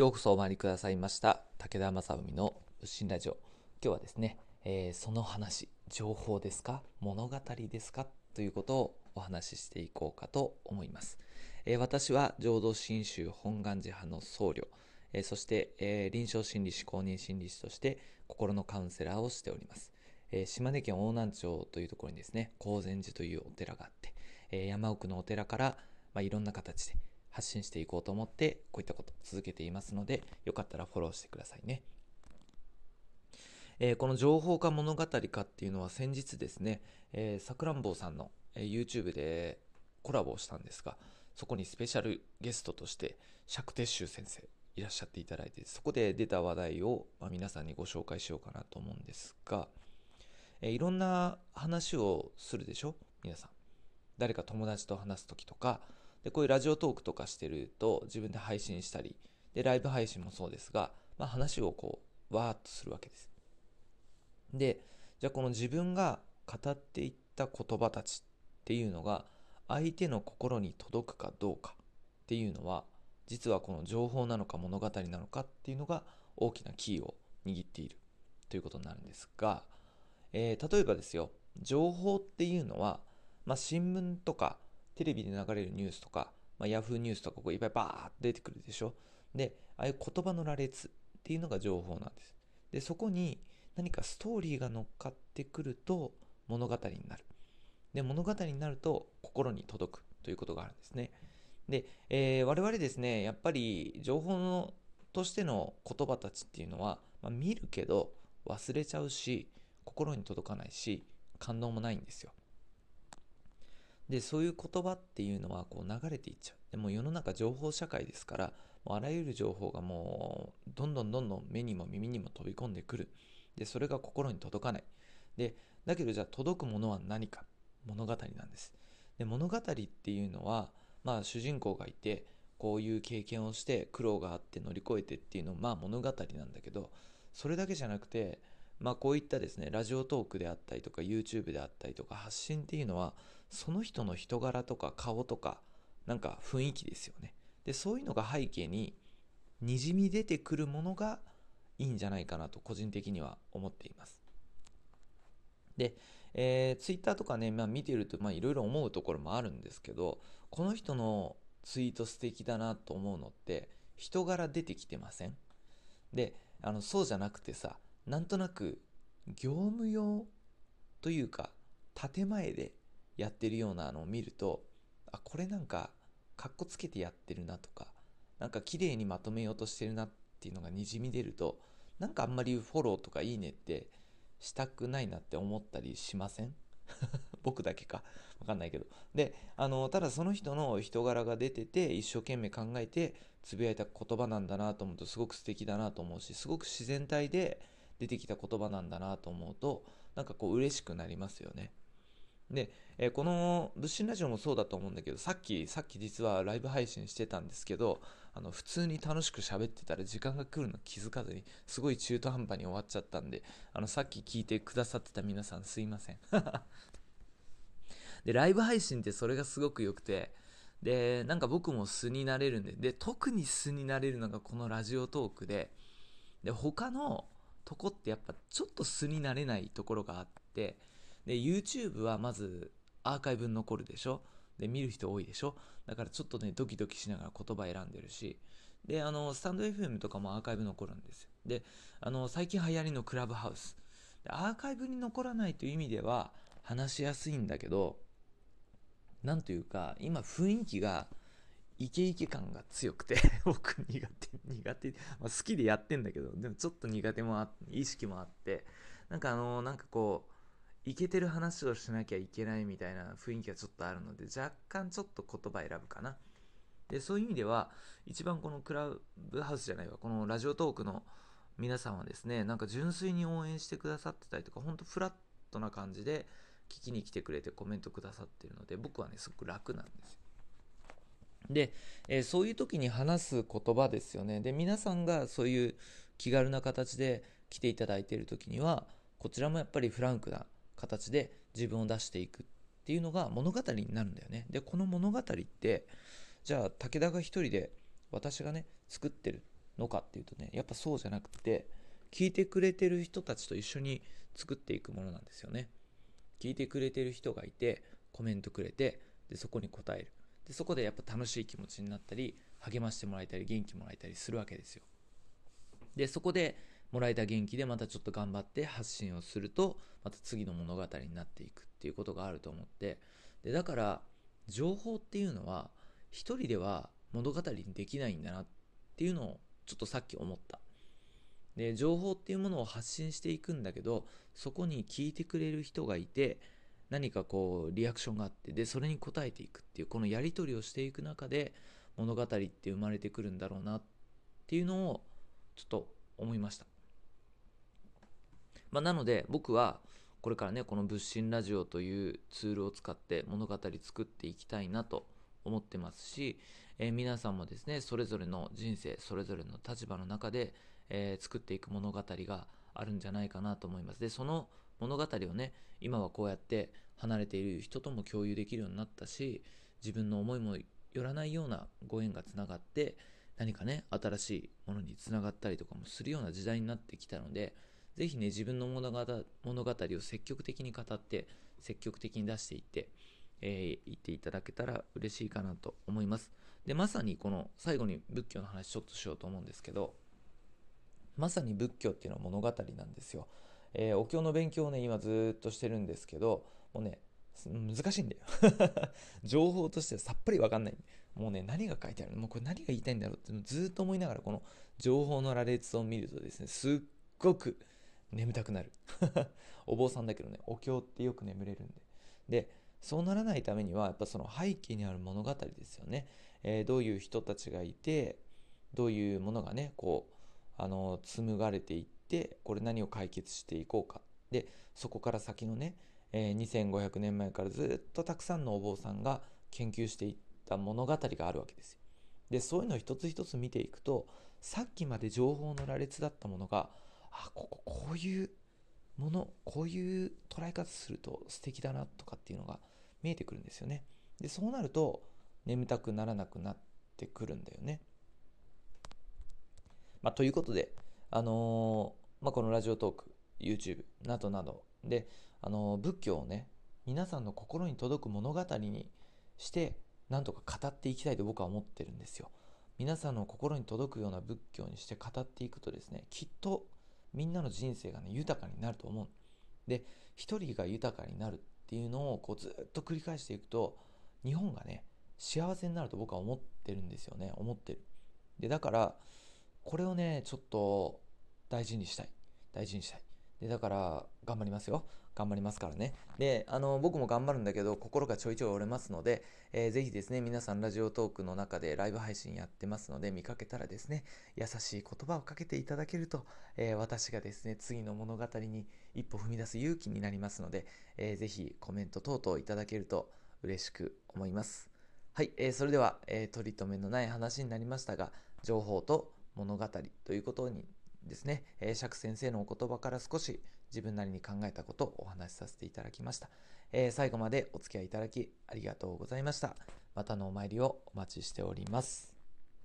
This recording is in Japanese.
ようこそお参りくださいました武田正海の仏心ラジオ。今日はですね、えー、その話情報ですか？物語ですか？ということをお話ししていこうかと思います、えー、私は浄土真宗本願寺派の僧侶、えー、そして、え臨床心理師公認心理師として心のカウンセラーをしております、え島根県大南町というところにですね高禅寺というお寺があって、え山奥のお寺から、まあ、いろんな形で発信していこうと思ってこういったこと続けていますのでよかったらフォローしてくださいね。えー、この情報化物語化っていうのは先日ですねさくらんぼうさんの、えー、YouTube でコラボをしたんですがそこにスペシャルゲストとして釈徹宗先生いらっしゃっていただいてそこで出た話題を、まあ、皆さんにご紹介しようかなと思うんですが、えー、いろんな話をするでしょ？皆さん誰か友達と話す時とかで、こういうラジオトークとかしてると自分で配信したり、で、ライブ配信もそうですが、まあ、話をこう、わーっとするわけです。で、じゃあこの自分が語っていった言葉たちっていうのが、相手の心に届くかどうかっていうのは、実はこの情報なのか物語なのかっていうのが大きなキーを握っているということになるんですが、えー、例えばですよ、情報っていうのは、まあ、新聞とかテレビで流れるニュースとか、まあ、ヤフーニュースとかこういっぱいバーッと出てくるでしょ？で、ああいう言葉の羅列っていうのが情報なんです。で、そこに何かストーリーが乗っかってくると物語になる。で、物語になると心に届くということがあるんですね。で、えー、我々ですね、やっぱり情報のとしての言葉たちっていうのは、まあ、見るけど忘れちゃうし、心に届かないし、感動もないんですよ。でそういう言葉っていうのはこう流れていっちゃう。でも世の中情報社会ですからもうあらゆる情報がもうどんどんどんどん目にも耳にも飛び込んでくる。でそれが心に届かない。でだけどじゃあ届くものは何か？物語なんです。で物語っていうのはまあ主人公がいてこういう経験をして苦労があって乗り越えてっていうのまあ物語なんだけどそれだけじゃなくてまあこういったですねラジオトークであったりとか YouTube であったりとか発信っていうのはその人の人柄とか顔とかなんか雰囲気ですよね。でそういうのが背景ににじみ出てくるものがいいんじゃないかなと個人的には思っています。で、えー、ツイッターとかね、まあ、見てるとまあいろいろ思うところもあるんですけどこの人のツイート素敵だなと思うのって人柄出てきてません？であのそうじゃなくてさなんとなく業務用というか建前でやってるようなのを見るとあこれなんかかっこつけてやってるなとかなんか綺麗にまとめようとしてるなっていうのがにじみ出るとなんかあんまりフォローとかいいねってしたくないなって思ったりしません？僕だけか。わかんないけど。であのただその人の人柄が出てて一生懸命考えてつぶやいた言葉なんだなと思うとすごく素敵だなと思うしすごく自然体で出てきた言葉なんだなと思うとなんかこう嬉しくなりますよねで、えー、この物心ラジオもそうだと思うんだけど、さっき、さっき実はライブ配信してたんですけど、あの、普通に楽しく喋ってたら時間が来るの気づかずに、すごい中途半端に終わっちゃったんで、あの、さっき聞いてくださってた皆さんすいません。で、ライブ配信ってそれがすごく良くて、で、なんか僕も素になれるんで、で、特に素になれるのがこのラジオトークで、で、他のとこってやっぱちょっと素になれないところがあって、で YouTube はまずアーカイブに残るでしょ？で見る人多いでしょ？だからちょっとねドキドキしながら言葉選んでるし。であのスタンド FM とかもアーカイブ残るんですよ。であの最近流行りのクラブハウス。でアーカイブに残らないという意味では話しやすいんだけどなんというか今雰囲気がイケイケ感が強くて 僕苦手苦手、まあ、好きでやってんだけどでもちょっと苦手もあ意識もあってなんかあのなんかこういけてる話をしなきゃいけないみたいな雰囲気がちょっとあるので若干ちょっと言葉選ぶかな。でそういう意味では一番このクラブハウスじゃないわこのラジオトークの皆さんはですねなんか純粋に応援してくださってたりとかほんとフラットな感じで聞きに来てくれてコメントくださってるので僕はねすごく楽なんですよ。で、えー、そういう時に話す言葉ですよね。で皆さんがそういう気軽な形で来ていただいている時にはこちらもやっぱりフランクな形で自分を出していくっていうのが物語になるんだよね。で、この物語って、じゃあ武田が一人で私がね、作ってるのかっていうとねやっぱそうじゃなくて聞いてくれてる人たちと一緒に作っていくものなんですよね。聞いてくれてる人がいてコメントくれてでそこに答える。でそこでやっぱ楽しい気持ちになったり励ましてもらえたり元気もらえたりするわけですよ。でそこでもらえた元気でまたちょっと頑張って発信をするとまた次の物語になっていくっていうことがあると思って。でだから情報っていうのは一人では物語にできないんだなっていうのをちょっとさっき思った。で情報っていうものを発信していくんだけどそこに聞いてくれる人がいて何かこうリアクションがあってでそれに応えていくっていうこのやり取りをしていく中で物語って生まれてくるんだろうなっていうのをちょっと思いました、まあ、なので僕はこれからねこの「物心ラジオ」というツールを使って物語作っていきたいなと思ってますし、えー、皆さんもですねそれぞれの人生それぞれの立場の中で、えー、作っていく物語があるんじゃないかなと思います。でその物語をね今はこうやって離れている人とも共有できるようになったし自分の思いもよらないようなご縁がつながって何かね新しいものにつながったりとかもするような時代になってきたのでぜひね自分の物語物語を積極的に語って積極的に出していってえー、言っていただけたら嬉しいかなと思います。で、まさにこの最後に仏教の話ちょっとしようと思うんですけど、まさに仏教っていうのは物語なんですよ。えー、お経の勉強をね、今ずっとしてるんですけど、もうね、難しいんだよ 情報としてさっぱりわかんない。もうね、何が書いてあるの？もうこれ何が言いたいんだろうってずっと思いながら、この情報の羅列を見るとですね、すっごく眠たくなる お坊さんだけどね、お経ってよく眠れるんで。で、そうならないためにはやっぱその背景にある物語ですよね、えー、どういう人たちがいてどういうものがねこうあの紡がれていってこれ何を解決していこうかでそこから先のね、えー、2500年前からずっとたくさんのお坊さんが研究していった物語があるわけですよでそういうのを一つ一つ見ていくとさっきまで情報の羅列だったものがあこここういうものこういう捉え方すると素敵だなとかっていうのが見えてくるんですよね。で、そうなると眠たくならなくなってくるんだよね。まあ、ということで、あの、まあ、このラジオトーク、YouTube などなどで、あの、仏教をね、皆さんの心に届く物語にして、なんとか語っていきたいと僕は思ってるんですよ。皆さんの心に届くような仏教にして語っていくとですね、きっとみんなの人生がね、豊かになると思う。で、一人が豊かになるっていうのをこうずっと繰り返していくと日本がね幸せになると僕は思ってるんですよね思ってるでだからこれをねちょっと大事にしたい。大事にしたい。でだから頑張りますよ。頑張りますからね。であの僕も頑張るんだけど心がちょいちょい折れますので、えー、ぜひですね皆さんラジオトークの中でライブ配信やってますので見かけたらですね優しい言葉をかけていただけると、えー、私がですね次の物語に一歩踏み出す勇気になりますので、えー、ぜひコメント等々いただけると嬉しく思います。はい、えー、それでは、えー、取り留めのない話になりましたが、情報と物語ということにですね、えー、釈先生のお言葉から少し自分なりに考えたことをお話しさせていただきました。えー、最後までお付き合いいただきありがとうございました。またのお参りをお待ちしております。